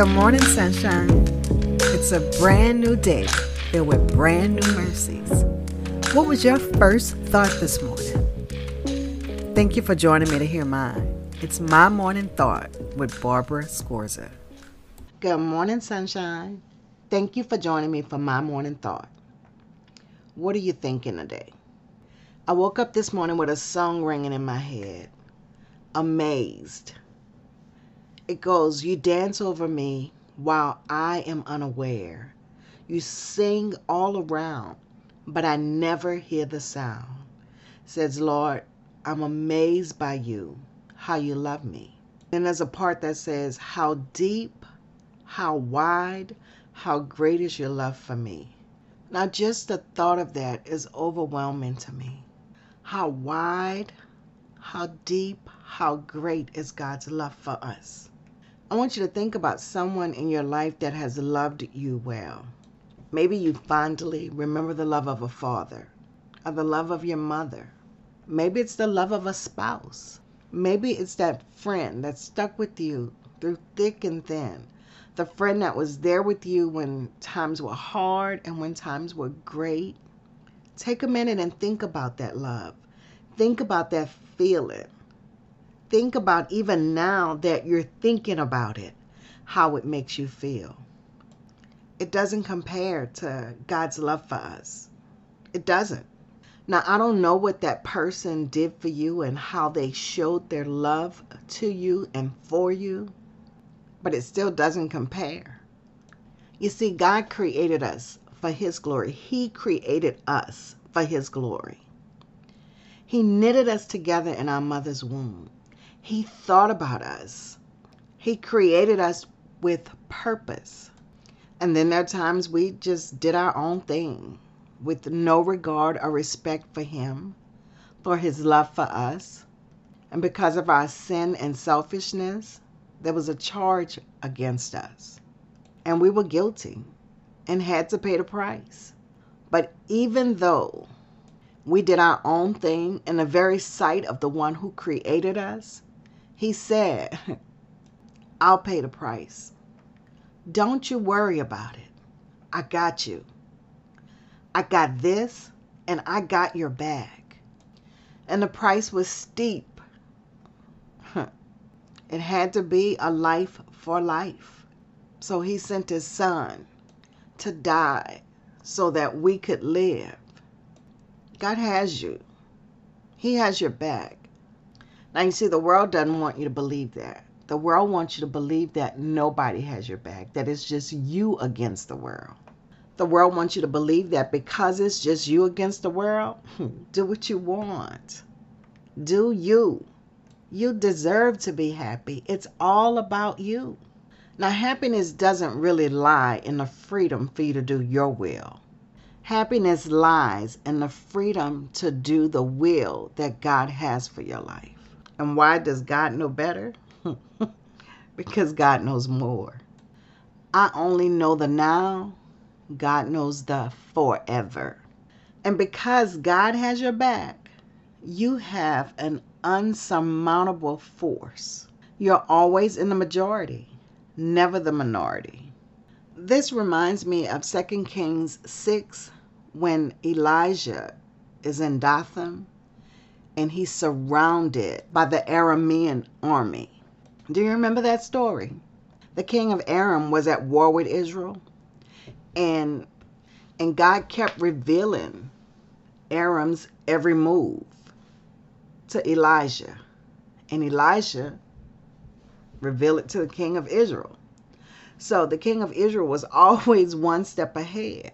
Good morning, sunshine. It's a brand new day filled with brand new mercies. What was your first thought this morning? Thank you for joining me to hear mine. It's my morning thought with Barbara Scorza. Good morning, sunshine. Thank you for joining me for my morning thought. What are you thinking today? I woke up this morning with a song ringing in my head. Amazed. It goes, You dance over me while I am unaware. You sing all around, but I never hear the sound. Says, Lord, I'm amazed by you, how you love me. Then there's a part that says, How deep, how wide, how great is your love for me. Now, just the thought of that is overwhelming to me. How wide, how deep, how great is God's love for us. I want you to think about someone in your life that has loved you well. Maybe you fondly remember the love of a father or the love of your mother. Maybe it's the love of a spouse. Maybe it's that friend that stuck with you through thick and thin. The friend that was there with you when times were hard and when times were great. Take a minute and think about that love. Think about that feeling think about even now that you're thinking about it, how it makes you feel. It doesn't compare to God's love for us. It doesn't. Now, I don't know what that person did for you and how they showed their love to you and for you, but it still doesn't compare. You see, God created us for His glory, He created us for His glory. He knitted us together in our mother's womb. He thought about us. He created us with purpose. And then there are times we just did our own thing with no regard or respect for Him, for His love for us. And because of our sin and selfishness, there was a charge against us. And we were guilty and had to pay the price. But even though we did our own thing in the very sight of the one who created us, he said, I'll pay the price. Don't you worry about it. I got you. I got this, and I got your bag. And the price was steep. It had to be a life for life. So he sent his son to die so that we could live. God has you, He has your back. Now, you see, the world doesn't want you to believe that. The world wants you to believe that nobody has your back, that it's just you against the world. The world wants you to believe that because it's just you against the world, hmm, do what you want. Do you. You deserve to be happy. It's all about you. Now, happiness doesn't really lie in the freedom for you to do your will. Happiness lies in the freedom to do the will that God has for your life. And why does God know better? because God knows more. I only know the now, God knows the forever. And because God has your back, you have an unsurmountable force. You're always in the majority, never the minority. This reminds me of 2 Kings 6 when Elijah is in Dothan and he's surrounded by the Aramean army. Do you remember that story? The king of Aram was at war with Israel, and and God kept revealing Aram's every move to Elijah, and Elijah revealed it to the king of Israel. So the king of Israel was always one step ahead.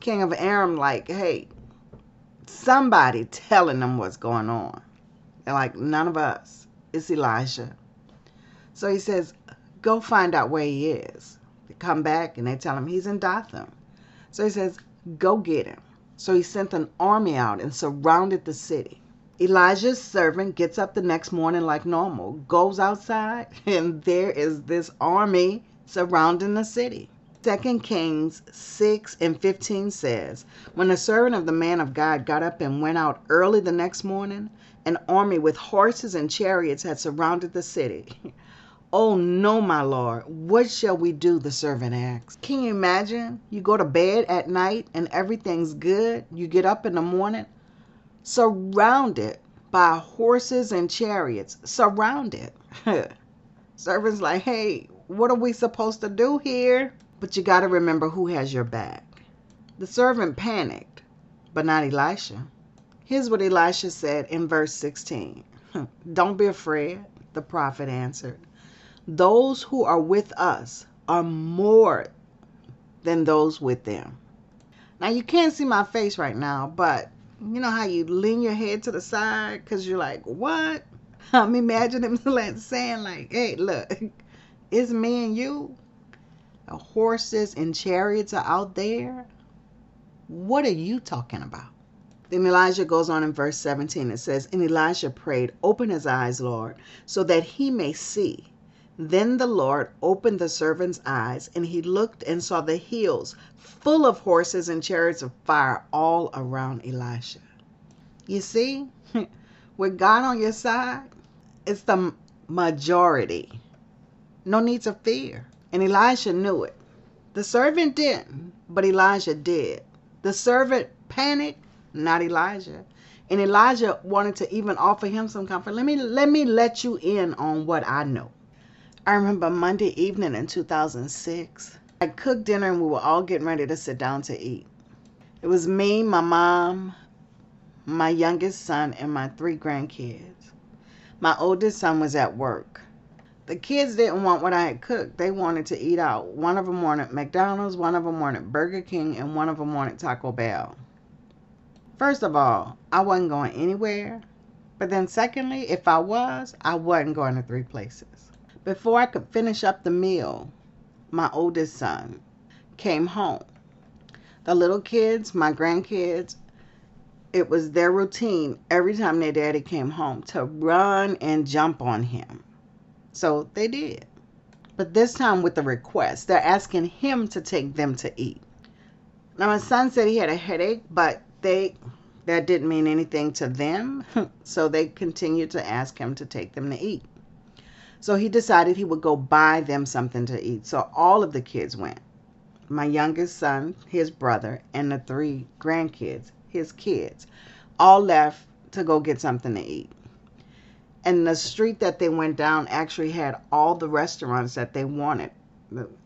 King of Aram, like, hey, somebody telling them what's going on. They're like, none of us. It's Elijah. So he says, go find out where he is. They come back and they tell him he's in Dothan. So he says, go get him. So he sent an army out and surrounded the city. Elijah's servant gets up the next morning like normal, goes outside, and there is this army surrounding the city. 2 Kings 6 and 15 says, When the servant of the man of God got up and went out early the next morning, an army with horses and chariots had surrounded the city. Oh no, my lord, what shall we do? The servant asked. Can you imagine? You go to bed at night and everything's good. You get up in the morning, surrounded by horses and chariots, surrounded. Servant's like, hey, what are we supposed to do here? But you got to remember who has your back. The servant panicked, but not Elisha. Here's what Elisha said in verse 16 Don't be afraid, the prophet answered. Those who are with us are more than those with them. Now, you can't see my face right now, but you know how you lean your head to the side because you're like, what? I'm imagining him saying, like, hey, look, it's me and you. The horses and chariots are out there. What are you talking about? Then Elijah goes on in verse 17. It says, And Elijah prayed, Open his eyes, Lord, so that he may see. Then the Lord opened the servant's eyes, and he looked and saw the hills full of horses and chariots of fire all around Elisha. You see, with God on your side, it's the majority. No need to fear. And Elijah knew it. The servant didn't, but Elijah did. The servant panicked, not Elijah. And Elijah wanted to even offer him some comfort. Let me let me let you in on what I know. I remember Monday evening in 2006. I cooked dinner and we were all getting ready to sit down to eat. It was me, my mom, my youngest son, and my three grandkids. My oldest son was at work. The kids didn't want what I had cooked. They wanted to eat out. One of them wanted McDonald's, one of them wanted Burger King, and one of them wanted Taco Bell. First of all, I wasn't going anywhere. But then, secondly, if I was, I wasn't going to three places. Before I could finish up the meal, my oldest son came home. The little kids, my grandkids, it was their routine every time their daddy came home to run and jump on him so they did. But this time with a request. They're asking him to take them to eat. Now my son said he had a headache, but they that didn't mean anything to them. so they continued to ask him to take them to eat. So he decided he would go buy them something to eat. So all of the kids went. My youngest son, his brother, and the three grandkids, his kids, all left to go get something to eat and the street that they went down actually had all the restaurants that they wanted.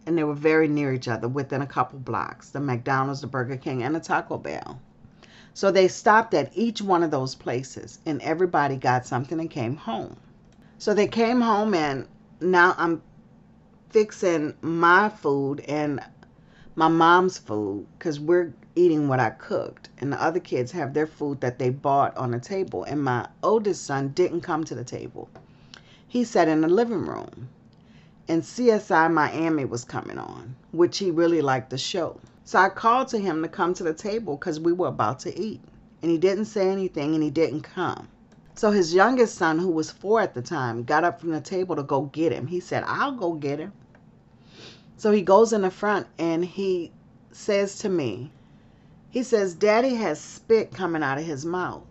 And they were very near each other within a couple blocks the mcdonald's the burger king and the taco bell. So they stopped at each one of those places and everybody got something and came home. So they came home and now i'm fixing my food and my mom's food because we're eating what I cooked, and the other kids have their food that they bought on the table. And my oldest son didn't come to the table. He sat in the living room, and CSI Miami was coming on, which he really liked the show. So I called to him to come to the table because we were about to eat. And he didn't say anything and he didn't come. So his youngest son, who was four at the time, got up from the table to go get him. He said, I'll go get him. So he goes in the front and he says to me, he says, Daddy has spit coming out of his mouth.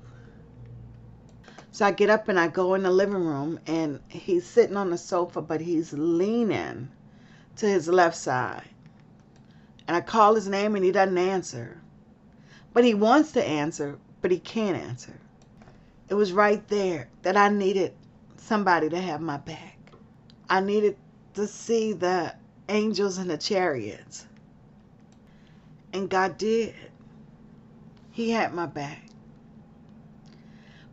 So I get up and I go in the living room and he's sitting on the sofa, but he's leaning to his left side. And I call his name and he doesn't answer. But he wants to answer, but he can't answer. It was right there that I needed somebody to have my back. I needed to see the angels and the chariots. And God did. He had my back.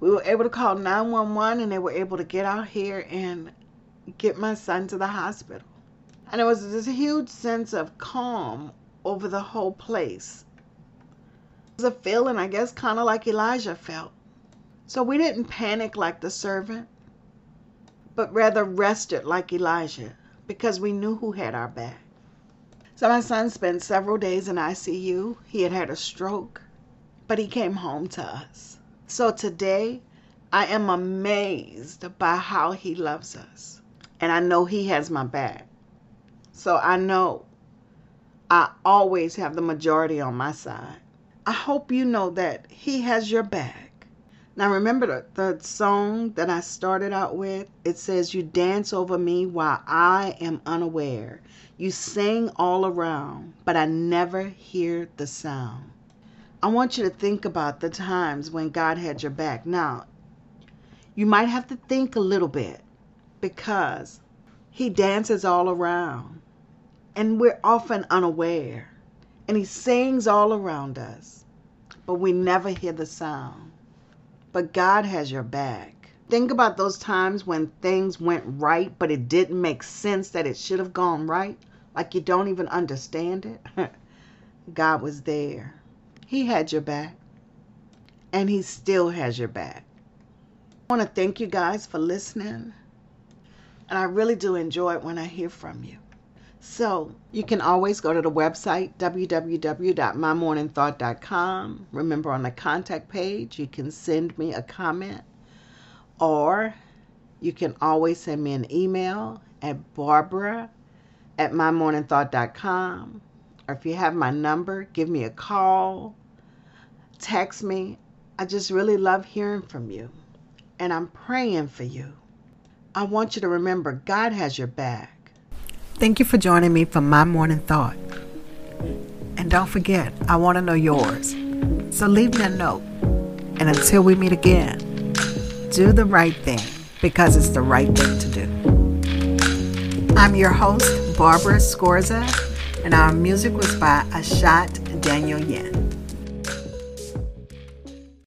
We were able to call 911 and they were able to get out here and get my son to the hospital. And it was this huge sense of calm over the whole place. It was a feeling, I guess, kind of like Elijah felt. So we didn't panic like the servant, but rather rested like Elijah because we knew who had our back. So my son spent several days in ICU. He had had a stroke, but he came home to us. So today, I am amazed by how he loves us. And I know he has my back. So I know I always have the majority on my side. I hope you know that he has your back. Now, remember the, the song that I started out with? It says, You dance over me while I am unaware. You sing all around, but I never hear the sound. I want you to think about the times when God had your back. Now, you might have to think a little bit because He dances all around and we're often unaware. And He sings all around us, but we never hear the sound. But God has your back. Think about those times when things went right, but it didn't make sense that it should have gone right, like you don't even understand it. God was there. He had your back, and He still has your back. I want to thank you guys for listening, and I really do enjoy it when I hear from you. So you can always go to the website www.mymorningthought.com. Remember on the contact page, you can send me a comment, or you can always send me an email at barbara at mymorningthought.com. Or if you have my number, give me a call text me. I just really love hearing from you. And I'm praying for you. I want you to remember God has your back. Thank you for joining me for my morning thought. And don't forget, I want to know yours. So leave me a note. And until we meet again, do the right thing because it's the right thing to do. I'm your host, Barbara Scorza, and our music was by Ashot Danielyan.